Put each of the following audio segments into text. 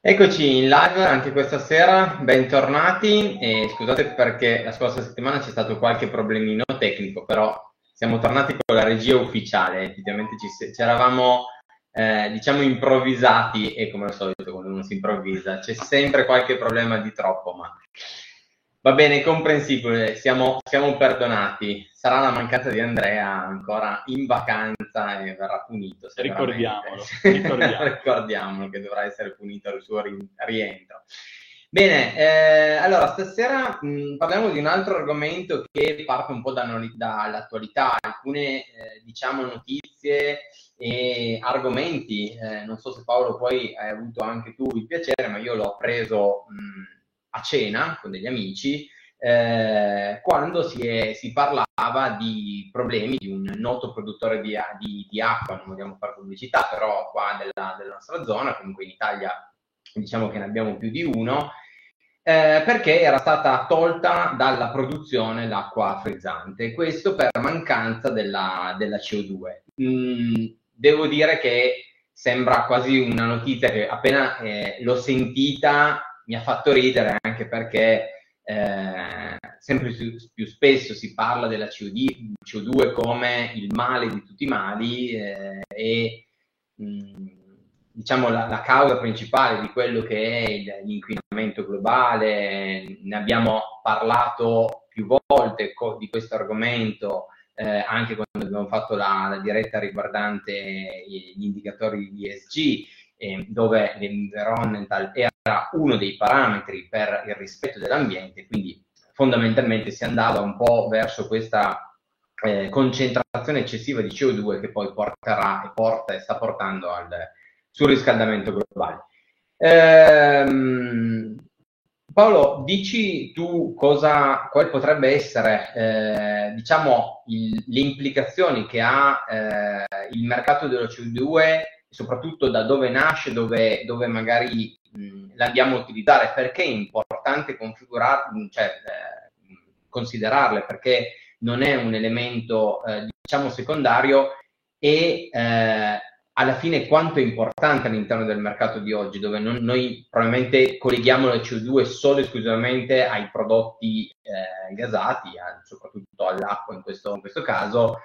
Eccoci in live anche questa sera, bentornati e scusate perché la scorsa settimana c'è stato qualche problemino tecnico, però siamo tornati con la regia ufficiale, effettivamente ci, ci eravamo eh, diciamo improvvisati e come al solito quando uno si improvvisa c'è sempre qualche problema di troppo, ma Va bene, comprensibile, siamo, siamo, perdonati. Sarà la mancanza di Andrea ancora in vacanza e verrà punito. Ricordiamolo. Ricordiamolo. Ricordiamolo che dovrà essere punito al suo rientro. Bene, eh, allora stasera mh, parliamo di un altro argomento che parte un po' da, dall'attualità, alcune eh, diciamo notizie e argomenti. Eh, non so se Paolo poi hai avuto anche tu il piacere, ma io l'ho preso mh, a cena con degli amici eh, quando si, è, si, parlava di problemi di un noto produttore di, di, di, acqua, non vogliamo fare pubblicità, però qua della, della, nostra zona, comunque in Italia diciamo che ne abbiamo più di uno, eh, perché era stata tolta dalla produzione l'acqua frizzante, questo per mancanza della, della CO2. Mm, devo dire che sembra quasi una notizia che appena eh, l'ho sentita mi ha fatto ridere anche perché eh, sempre più, più, spesso si parla della CO2, CO2, come il male di tutti i mali eh, e mh, mm, diciamo la, la, causa principale di quello che è l'inquinamento globale. Ne abbiamo parlato più volte co- di questo argomento eh, anche quando abbiamo fatto la, la diretta riguardante gli indicatori di ESG eh, dove l'environmental era uno dei parametri per il rispetto dell'ambiente, quindi fondamentalmente si andava un po' verso questa eh, concentrazione eccessiva di CO2 che poi porterà e porta e sta portando al surriscaldamento globale. Ehm, Paolo, dici tu cosa, quali potrebbe essere, eh, diciamo, il, le implicazioni che ha eh, il mercato dello CO2 soprattutto da dove nasce, dove, dove magari mh, l'andiamo a utilizzare, perché è importante configurarle, cioè, eh, considerarle, perché non è un elemento, eh, diciamo, secondario e eh, alla fine quanto è importante all'interno del mercato di oggi, dove non, noi probabilmente colleghiamo la CO2 solo e esclusivamente ai prodotti eh, gasati, a, soprattutto all'acqua in questo, in questo caso,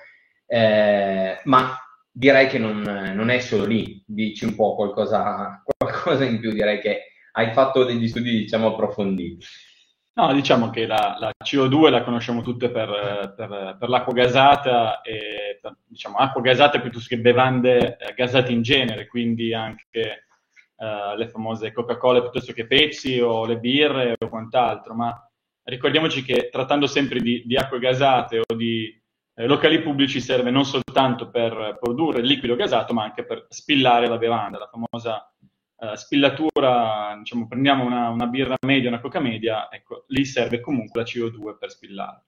eh, ma direi che non, non, è solo lì, dici un po' qualcosa, qualcosa, in più, direi che hai fatto degli studi diciamo approfonditi. No, diciamo che la, la CO2 la conosciamo tutte per, per, per l'acqua gasata, e, per, diciamo acqua gasata piuttosto che bevande eh, gasate in genere, quindi anche eh, le famose Coca-Cola piuttosto che Pepsi o le birre o quant'altro, ma ricordiamoci che trattando sempre di, di acque gasate o di eh, locali pubblici serve non soltanto per produrre il liquido gasato, ma anche per spillare la bevanda, la famosa eh, spillatura, diciamo, prendiamo una, una, birra media, una coca media, ecco, lì serve comunque la CO2 per spillare.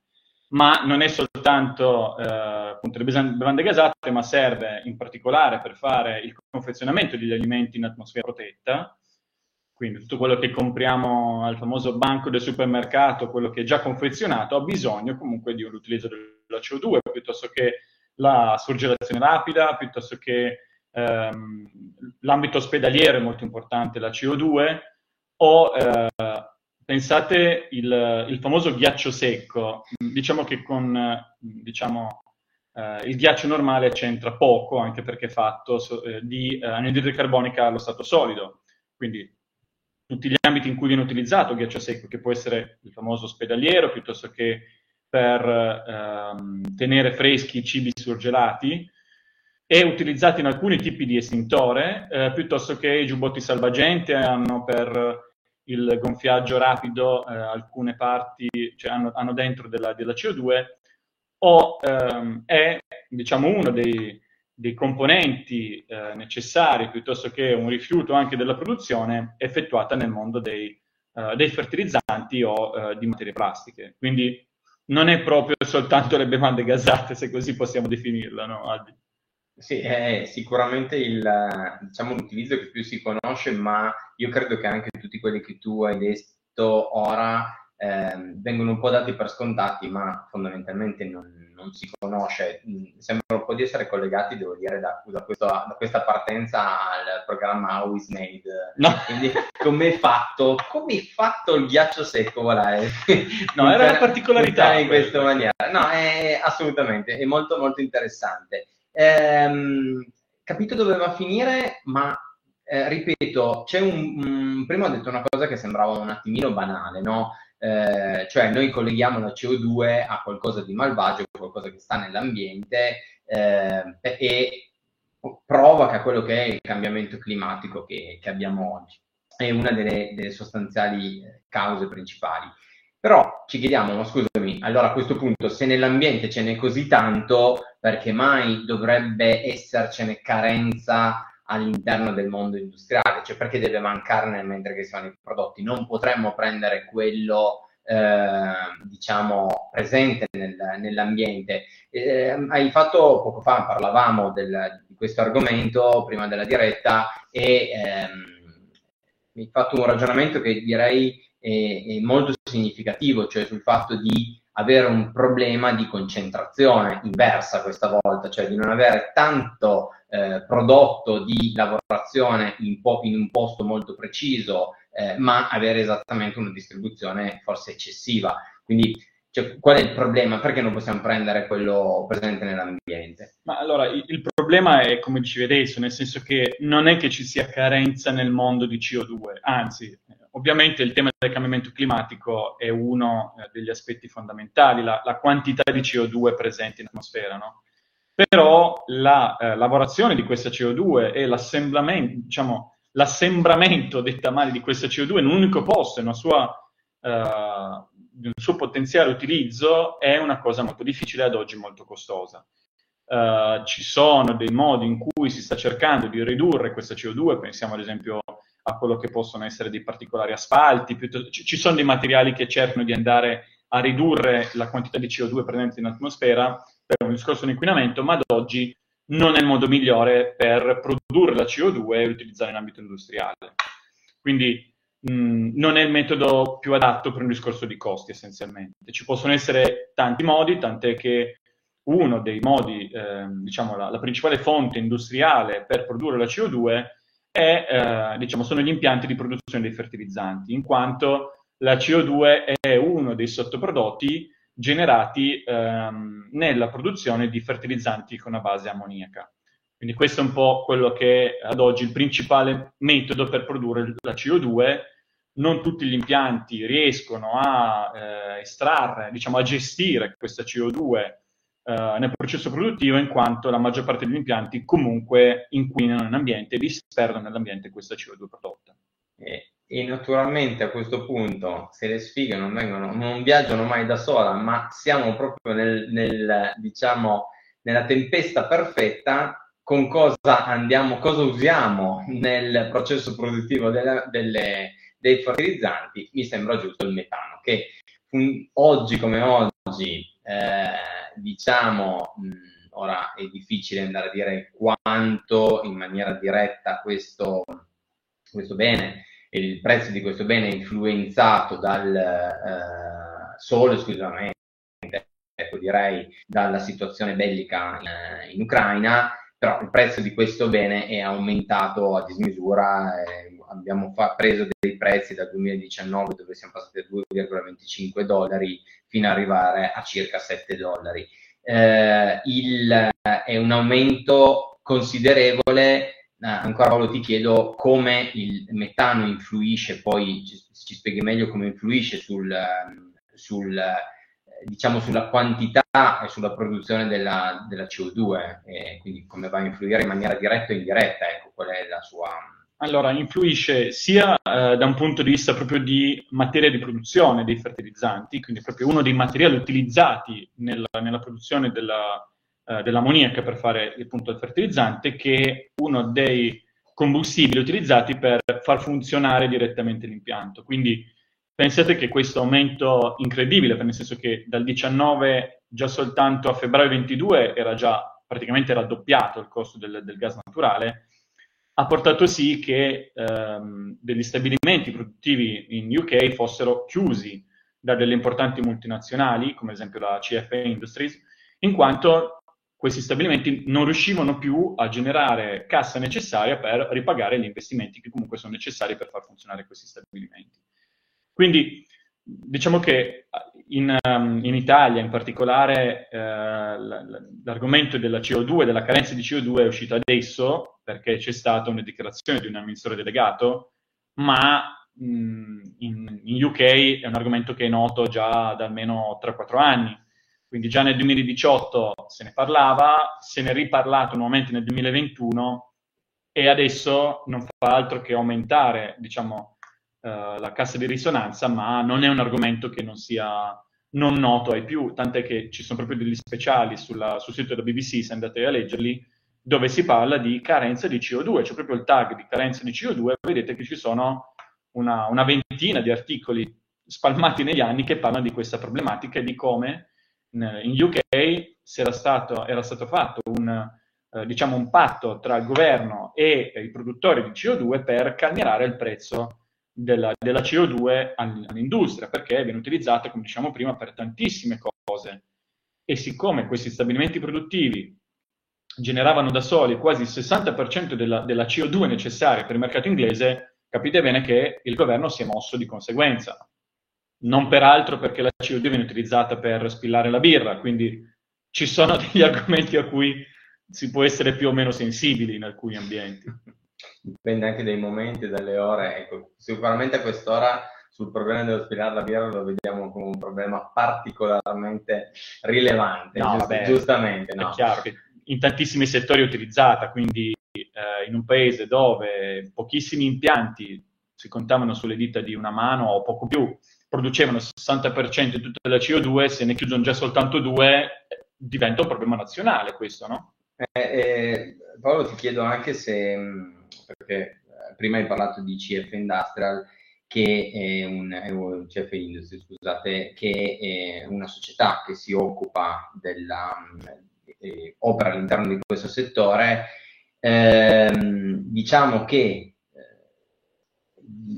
Ma non è soltanto eh, appunto le bevande gasate, ma serve in particolare per fare il confezionamento degli alimenti in atmosfera protetta, quindi tutto quello che compriamo al famoso banco del supermercato, quello che è già confezionato, ha bisogno comunque di un utilizzo della CO2 piuttosto che la surgelazione rapida, piuttosto che ehm, l'ambito ospedaliero è molto importante, la CO2, o eh, pensate il, il, famoso ghiaccio secco, diciamo che con diciamo, eh, il ghiaccio normale c'entra poco, anche perché è fatto so, eh, di anidride carbonica allo stato solido, quindi tutti gli ambiti in cui viene utilizzato il ghiaccio secco, che può essere il famoso ospedaliero, piuttosto che per ehm, tenere freschi i cibi surgelati, è utilizzato in alcuni tipi di estintore, eh, piuttosto che i giubbotti salvagente hanno per il gonfiaggio rapido eh, alcune parti, cioè hanno, hanno dentro della, della, CO2, o ehm, è diciamo uno dei, dei componenti eh, necessari piuttosto che un rifiuto anche della produzione effettuata nel mondo dei, uh, dei fertilizzanti o uh, di materie plastiche. Quindi non è proprio soltanto le bevande gasate, se così possiamo definirla, no, Albi? Sì, è sicuramente il, diciamo, l'utilizzo che più si conosce, ma io credo che anche tutti quelli che tu hai detto ora eh, vengono un po' dati per scontati, ma fondamentalmente non, non, si conosce. Mm, sembra un po' di essere collegati, devo dire, da, da, questo, da questa partenza al programma Always Made. No. Quindi, come è fatto, come è fatto il ghiaccio secco? Voilà, no, era una particolarità in questa maniera. No, è assolutamente, è molto, molto interessante. Ehm, capito dove va a finire, ma eh, ripeto, c'è un, un, prima ho detto una cosa che sembrava un attimino banale, no? Eh, cioè noi colleghiamo la CO2 a qualcosa di malvagio, qualcosa che sta nell'ambiente eh, e provoca quello che è il cambiamento climatico che, che abbiamo oggi. È una delle, delle, sostanziali eh, cause principali. Però ci chiediamo, ma scusami, allora a questo punto se nell'ambiente ce n'è così tanto, perché mai dovrebbe essercene carenza all'interno del mondo industriale, cioè perché deve mancarne mentre che siano i prodotti. Non potremmo prendere quello, eh, diciamo, presente nel, nell'ambiente. Eh, hai fatto poco fa, parlavamo del, di questo argomento prima della diretta e ehm, mi hai fatto un ragionamento che direi è, è molto significativo, cioè sul fatto di avere un problema di concentrazione inversa questa volta, cioè di non avere tanto eh, prodotto di lavorazione in, po- in, un posto molto preciso, eh, ma avere esattamente una distribuzione forse eccessiva. Quindi cioè, qual è il problema? Perché non possiamo prendere quello presente nell'ambiente? Ma allora, il, problema è, come dicevi adesso, nel senso che non è che ci sia carenza nel mondo di CO2, anzi, ovviamente il tema del cambiamento climatico è uno eh, degli aspetti fondamentali, la, la, quantità di CO2 presente in atmosfera, no? Però la eh, lavorazione di questa CO2 e l'assemblamento, diciamo, l'assembramento detta male di questa CO2 in un unico posto, in sua... Di un suo potenziale utilizzo è una cosa molto difficile ad oggi molto costosa. Uh, ci sono dei modi in cui si sta cercando di ridurre questa CO2, pensiamo ad esempio a quello che possono essere dei particolari asfalti, ci sono dei materiali che cercano di andare a ridurre la quantità di CO2 presente in atmosfera per un discorso di inquinamento, ma ad oggi non è il modo migliore per produrre la CO2 e utilizzare in ambito industriale. Quindi mh, non è il metodo più adatto per un discorso di costi essenzialmente. Ci possono essere tanti modi, tant'è che uno dei modi, eh, diciamo la, la, principale fonte industriale per produrre la CO2 è, eh, diciamo, sono gli impianti di produzione dei fertilizzanti, in quanto la CO2 è uno dei sottoprodotti generati ehm, nella produzione di fertilizzanti con una base ammoniaca. Quindi questo è un po' quello che è ad oggi il principale metodo per produrre la CO2. Non tutti gli impianti riescono a eh, estrarre, diciamo a gestire questa CO2 eh, nel processo produttivo, in quanto la maggior parte degli impianti comunque inquinano l'ambiente e disperdono nell'ambiente questa CO2 prodotta. E, e, naturalmente a questo punto, se le sfighe non, vengono, non viaggiano mai da sola, ma siamo proprio nel, nel, diciamo, nella tempesta perfetta, con cosa andiamo, cosa usiamo nel processo produttivo delle, delle, dei fertilizzanti, mi sembra giusto il metano, che un, oggi come oggi, eh, diciamo, mh, ora è difficile andare a dire quanto in maniera diretta questo, questo bene, il prezzo di questo bene è influenzato dal eh, solo esclusivamente, ecco, direi, dalla situazione bellica in, in Ucraina, però il prezzo di questo bene è aumentato a dismisura. Eh, abbiamo fa- preso dei prezzi dal 2019 dove siamo passati da 2,25 dollari fino ad arrivare a circa 7 dollari. Eh, il, è un aumento considerevole. Eh, ancora Paolo ti chiedo come il metano influisce, poi ci, ci spieghi meglio come influisce sul, sul diciamo sulla quantità e sulla produzione della, della CO2 e quindi come va a influire in maniera diretta o indiretta, ecco, qual è la sua... Allora, influisce sia eh, da un punto di vista proprio di materia di produzione dei fertilizzanti, quindi proprio uno dei materiali utilizzati nella, nella produzione della, eh, dell'ammoniaca per fare appunto il fertilizzante, che è uno dei combustibili utilizzati per far funzionare direttamente l'impianto. Quindi Pensate che questo aumento incredibile, nel senso che dal 19 già soltanto a febbraio 22 era già praticamente raddoppiato il costo del, del gas naturale, ha portato sì che ehm, degli stabilimenti produttivi in UK fossero chiusi da delle importanti multinazionali, come ad esempio la CF Industries, in quanto questi stabilimenti non riuscivano più a generare cassa necessaria per ripagare gli investimenti che comunque sono necessari per far funzionare questi stabilimenti. Quindi diciamo che in, um, in Italia in particolare eh, l'argomento della CO2, della carenza di CO2 è uscito adesso perché c'è stata una dichiarazione di un amministratore delegato, ma mh, in, in, UK è un argomento che è noto già da almeno 3-4 anni. Quindi già nel 2018 se ne parlava, se ne è riparlato nuovamente nel 2021 e adesso non fa altro che aumentare, diciamo, eh, la cassa di risonanza, ma non è un argomento che non sia non noto ai più, tant'è che ci sono proprio degli speciali sulla, sul sito della BBC, se andate a leggerli, dove si parla di carenza di CO2, c'è proprio il tag di carenza di CO2, vedete che ci sono una, una ventina di articoli spalmati negli anni che parlano di questa problematica e di come in UK era stato, era stato fatto un, eh, diciamo un patto tra il governo e i produttori di CO2 per calmierare il prezzo della, della CO2 all'industria, perché viene utilizzata, come diciamo prima, per tantissime cose. E siccome questi stabilimenti produttivi generavano da soli quasi il 60% della, della CO2 necessaria per il mercato inglese, capite bene che il governo si è mosso di conseguenza. Non peraltro perché la CO2 viene utilizzata per spillare la birra, quindi ci sono degli argomenti a cui si può essere più o meno sensibili in alcuni ambienti dipende anche dai momenti dalle ore. Ecco, sicuramente a quest'ora sul problema dello spirare la birra lo vediamo come un problema particolarmente rilevante, no, giust- vabbè, giustamente. No? È chiaro che in tantissimi settori è utilizzata, quindi eh, in un paese dove pochissimi impianti si contavano sulle dita di una mano o poco più, producevano il 60% di tutta la CO2, se ne chiudono già soltanto due, diventa un problema nazionale questo, no? Eh, eh, Paolo, ti chiedo anche se perché eh, prima hai parlato di CF Industrial, che è un, CF Industry, scusate, che è una società che si occupa eh, opera all'interno di questo settore. Eh, diciamo che eh,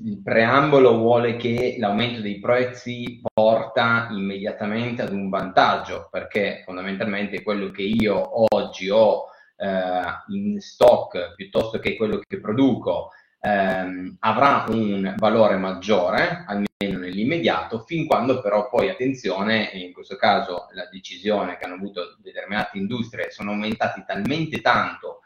il preambolo vuole che l'aumento dei prezzi porta immediatamente ad un vantaggio, perché fondamentalmente quello che io oggi ho eh, in stock piuttosto che quello che produco ehm, avrà un valore maggiore, almeno nell'immediato, fin quando però poi, attenzione, in questo caso la decisione che hanno avuto determinate industrie, sono aumentati talmente tanto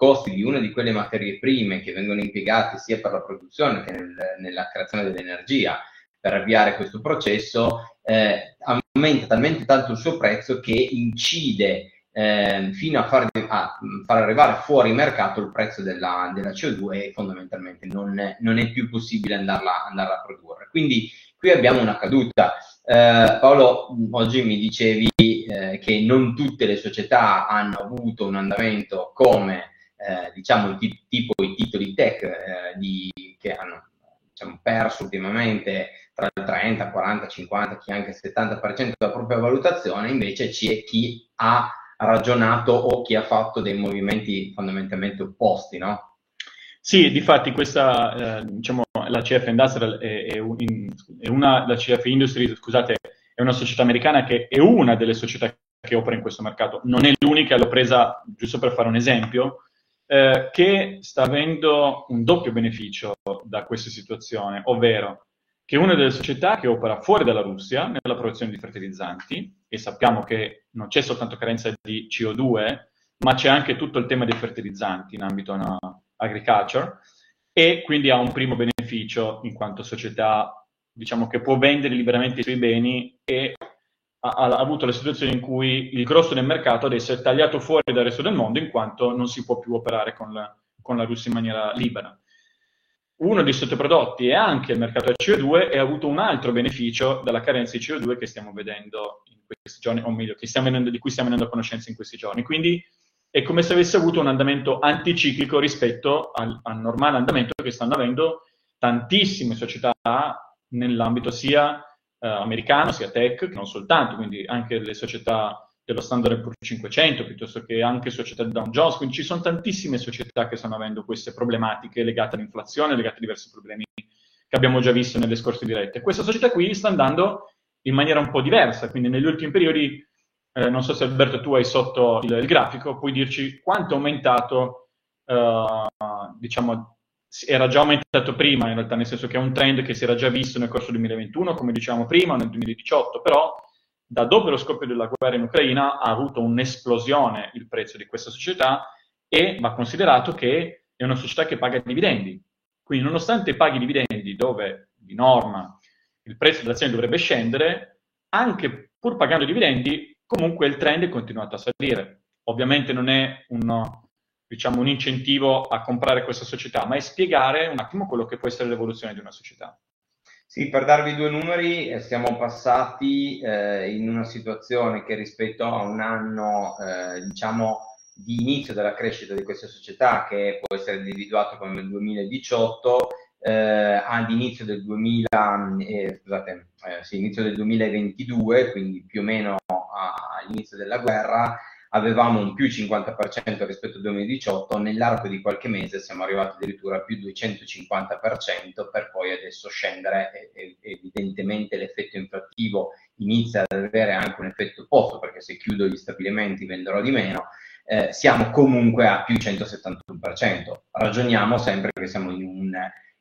costi di una di quelle materie prime che vengono impiegate sia per la produzione che nel, nella creazione dell'energia per avviare questo processo, eh, aumenta talmente tanto il suo prezzo che incide eh, fino a far, a far, arrivare fuori mercato il prezzo della, della CO2 e fondamentalmente non non è più possibile andarla, andarla, a produrre. Quindi qui abbiamo una caduta. Eh, Paolo, oggi mi dicevi eh, che non tutte le società hanno avuto un andamento come eh, diciamo t- tipo i titoli tech eh, di, che hanno diciamo, perso ultimamente tra il 30, 40, 50, chi anche il 70% della propria valutazione, invece c'è chi ha ragionato o chi ha fatto dei movimenti fondamentalmente opposti, no? Sì, difatti questa, eh, diciamo, la CF Industrial è, è, un, è, una, la CF Industries, scusate, è una società americana che è una delle società che opera in questo mercato, non è l'unica, l'ho presa giusto per fare un esempio, eh, che sta avendo un doppio beneficio da questa situazione, ovvero che una delle società che opera fuori dalla Russia nella produzione di fertilizzanti, e sappiamo che non c'è soltanto carenza di CO2, ma c'è anche tutto il tema dei fertilizzanti in ambito no, agriculture, e quindi ha un primo beneficio in quanto società diciamo, che può vendere liberamente i suoi beni e ha, ha, avuto la situazione in cui il grosso del mercato adesso è tagliato fuori dal resto del mondo in quanto non si può più operare con la, con la Russia in maniera libera uno dei sottoprodotti è anche il mercato del CO2 e ha avuto un altro beneficio dalla carenza di CO2 che stiamo vedendo in questi giorni, o meglio, venendo, di cui stiamo venendo a conoscenza in questi giorni. Quindi è come se avesse avuto un andamento anticiclico rispetto al, al normale andamento che stanno avendo tantissime società nell'ambito sia eh, americano, sia tech, che non soltanto, quindi anche le società dello Standard Poor's 500, piuttosto che anche società di Dow Jones, quindi ci sono tantissime società che stanno avendo queste problematiche legate all'inflazione, legate a diversi problemi che abbiamo già visto nelle scorse dirette. Questa società qui sta andando in maniera un po' diversa, quindi negli ultimi periodi, eh, non so se Alberto tu hai sotto il, il grafico, puoi dirci quanto è aumentato, eh, diciamo, era già aumentato prima in realtà, nel senso che è un trend che si era già visto nel corso del 2021, come dicevamo prima, nel 2018, però da dopo lo scoppio della guerra in Ucraina ha avuto un'esplosione il prezzo di questa società e va considerato che è una società che paga dividendi. Quindi nonostante paghi dividendi dove di norma il prezzo dell'azione dovrebbe scendere, anche pur pagando dividendi, comunque il trend è continuato a salire. Ovviamente non è un, diciamo, un incentivo a comprare questa società, ma è spiegare un attimo quello che può essere l'evoluzione di una società. Sì, per darvi due numeri, eh, siamo passati eh, in una situazione che rispetto a un anno, eh, diciamo, di inizio della crescita di questa società, che può essere individuato come il 2018, eh, ad inizio del, 2000, eh, scusate, sì, inizio del 2022, quindi più o meno all'inizio della guerra, avevamo un più 50% rispetto al 2018, nell'arco di qualche mese siamo arrivati addirittura a più 250% per poi adesso scendere e, e evidentemente l'effetto inflattivo inizia ad avere anche un effetto opposto perché se chiudo gli stabilimenti venderò di meno, eh, siamo comunque a più 171%. Ragioniamo sempre che siamo in un,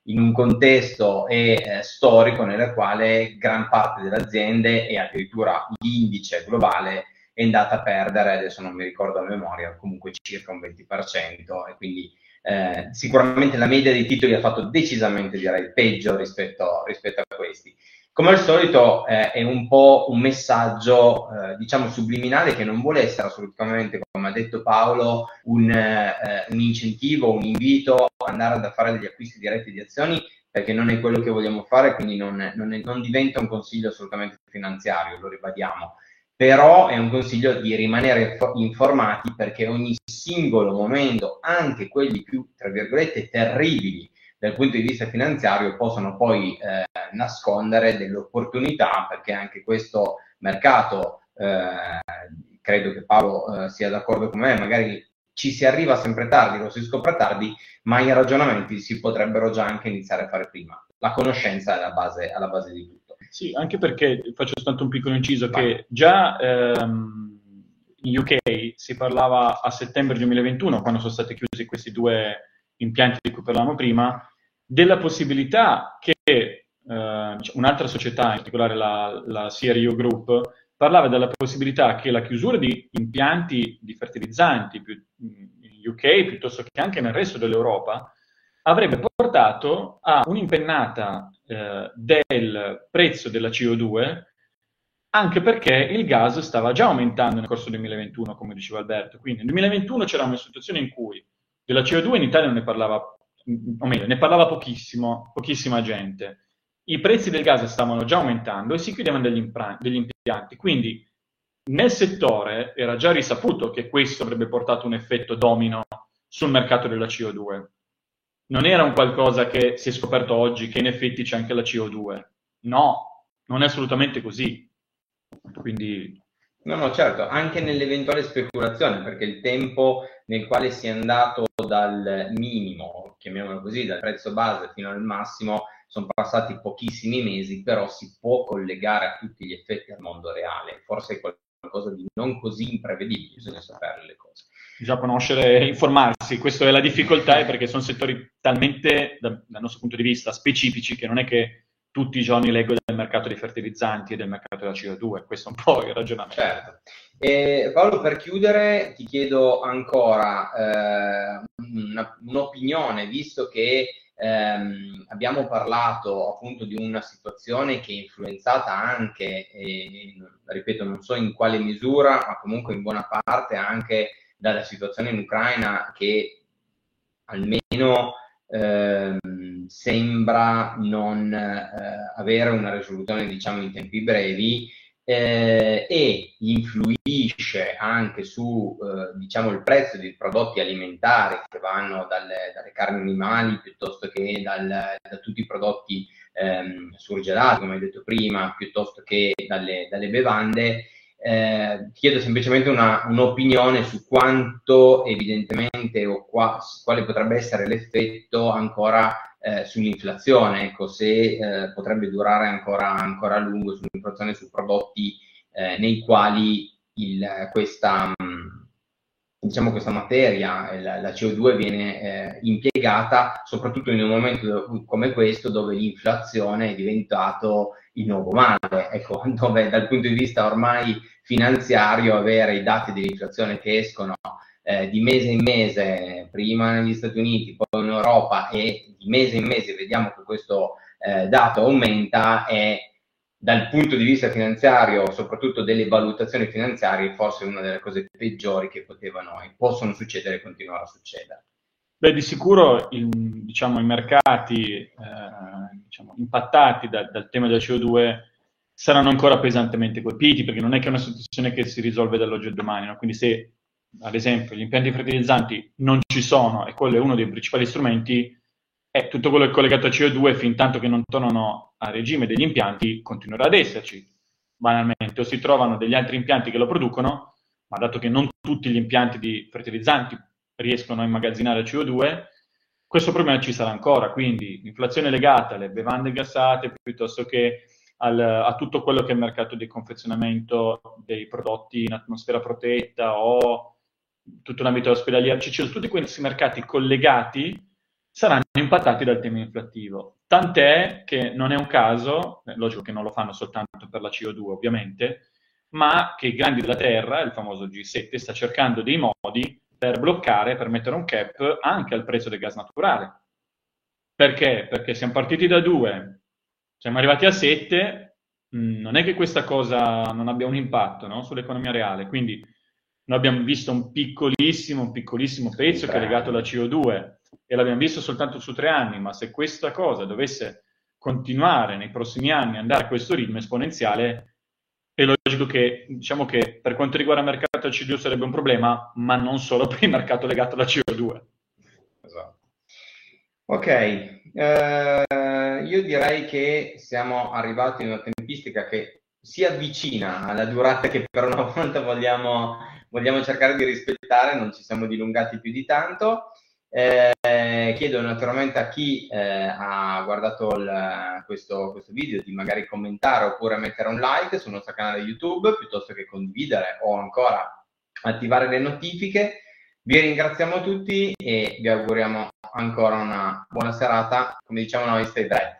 in un contesto eh, storico nel quale gran parte delle aziende e addirittura l'indice globale è andata a perdere, adesso non mi ricordo a memoria, comunque circa un 20% e quindi eh, sicuramente la media dei titoli ha fatto decisamente direi peggio rispetto, rispetto a questi. Come al solito eh, è un po' un messaggio, eh, diciamo, subliminale che non vuole essere assolutamente, come ha detto Paolo, un, eh, un incentivo, un invito ad andare a fare degli acquisti diretti di azioni, perché non è quello che vogliamo fare, quindi non, non, è, non diventa un consiglio assolutamente finanziario, lo ribadiamo però è un consiglio di rimanere informati perché ogni singolo momento, anche quelli più, tra virgolette, terribili dal punto di vista finanziario, possono poi eh, nascondere delle opportunità perché anche questo mercato, eh, credo che Paolo eh, sia d'accordo con me, magari ci si arriva sempre tardi, lo si scopre tardi, ma i ragionamenti si potrebbero già anche iniziare a fare prima. La conoscenza è alla base, alla base di tutto. Sì, anche perché faccio soltanto un piccolo inciso Vai. che già ehm, in UK si parlava a settembre 2021, quando sono stati chiusi questi due impianti di cui parlavamo prima, della possibilità che eh, un'altra società, in particolare la, la CRU Group, parlava della possibilità che la chiusura di impianti di fertilizzanti in UK piuttosto che anche nel resto dell'Europa avrebbe portato a un'impennata eh, del prezzo della CO2 anche perché il gas stava già aumentando nel corso del 2021, come diceva Alberto. Quindi nel 2021 c'era una situazione in cui della CO2 in Italia non ne parlava, o meglio, ne parlava pochissimo, pochissima gente. I prezzi del gas stavano già aumentando e si chiudevano degli, impra- degli impianti. Quindi nel settore era già risaputo che questo avrebbe portato un effetto domino sul mercato della CO2 non era un qualcosa che si è scoperto oggi, che in effetti c'è anche la CO2. No, non è assolutamente così. Quindi... No, no, certo, anche nell'eventuale speculazione, perché il tempo nel quale si è andato dal minimo, chiamiamolo così, dal prezzo base fino al massimo, sono passati pochissimi mesi, però si può collegare a tutti gli effetti al mondo reale. Forse è qualcosa di non così imprevedibile, bisogna sapere le cose bisogna conoscere e informarsi. Questa è la difficoltà, perché sono settori talmente, dal, dal nostro punto di vista, specifici che non è che tutti i giorni leggo del mercato dei fertilizzanti e del mercato della CO2, questo è un po' il ragionamento. Certo. E Paolo, per chiudere ti chiedo ancora eh, una, un'opinione, visto che ehm, abbiamo parlato appunto di una situazione che è influenzata anche, e, ripeto, non so in quale misura, ma comunque in buona parte anche dalla situazione in Ucraina che almeno ehm, sembra non eh, avere una risoluzione diciamo in tempi brevi eh, e influisce anche su eh, diciamo il prezzo dei prodotti alimentari che vanno dalle, dalle carni animali piuttosto che dal, da tutti i prodotti ehm, surgelati come hai detto prima piuttosto che dalle, dalle bevande eh, chiedo semplicemente una, un'opinione su quanto evidentemente o qua, quale potrebbe essere l'effetto ancora eh, sull'inflazione, ecco, se eh, potrebbe durare ancora, ancora a lungo sull'inflazione su prodotti eh, nei quali il, questa, diciamo, questa materia, la, la CO2, viene eh, impiegata soprattutto in un momento come questo dove l'inflazione è diventato il nuovo male, ecco, dove dal punto di vista ormai finanziario avere i dati dell'inflazione che escono eh, di mese in mese, prima negli Stati Uniti, poi in Europa e di mese in mese vediamo che questo eh, dato aumenta è dal punto di vista finanziario, soprattutto delle valutazioni finanziarie, forse una delle cose peggiori che potevano e possono succedere e continuare a succedere. Beh, di sicuro il, diciamo, i mercati eh, diciamo, impattati da, dal tema del CO2 saranno ancora pesantemente colpiti, perché non è che è una situazione che si risolve dall'oggi al domani, no? quindi se ad esempio gli impianti fertilizzanti non ci sono e quello è uno dei principali strumenti, eh, tutto quello che è collegato a CO2 fin tanto che non tornano a regime degli impianti continuerà ad esserci, banalmente, o si trovano degli altri impianti che lo producono, ma dato che non tutti gli impianti di fertilizzanti riescono a immagazzinare CO2, questo problema ci sarà ancora, quindi l'inflazione legata alle bevande gassate piuttosto che al, a tutto quello che è il mercato di confezionamento dei prodotti in atmosfera protetta o tutto l'ambito ospedaliero, cioè tutti questi mercati collegati saranno impattati dal tema inflattivo. Tant'è che non è un caso, è logico che non lo fanno soltanto per la CO2 ovviamente, ma che i grandi della Terra, il famoso G7, sta cercando dei modi per bloccare, per mettere un cap anche al prezzo del gas naturale. Perché? Perché siamo partiti da 2, siamo arrivati a 7, mm, non è che questa cosa non abbia un impatto no? sull'economia reale, quindi noi abbiamo visto un piccolissimo, un piccolissimo pezzo che è legato alla CO2 e l'abbiamo visto soltanto su tre anni, ma se questa cosa dovesse continuare nei prossimi anni, andare a questo ritmo esponenziale, è logico che, diciamo che per quanto riguarda il mercato del CO2 sarebbe un problema, ma non solo per il mercato legato alla CO2. Esatto. Ok, eh, io direi che siamo arrivati in una tempistica che si avvicina alla durata che per una volta vogliamo, vogliamo cercare di rispettare, non ci siamo dilungati più di tanto. Eh, chiedo naturalmente a chi eh, ha guardato il, questo, questo, video di magari commentare oppure mettere un like sul nostro canale YouTube piuttosto che condividere o ancora attivare le notifiche. Vi ringraziamo tutti e vi auguriamo ancora una buona serata. Come diciamo noi, stay drive.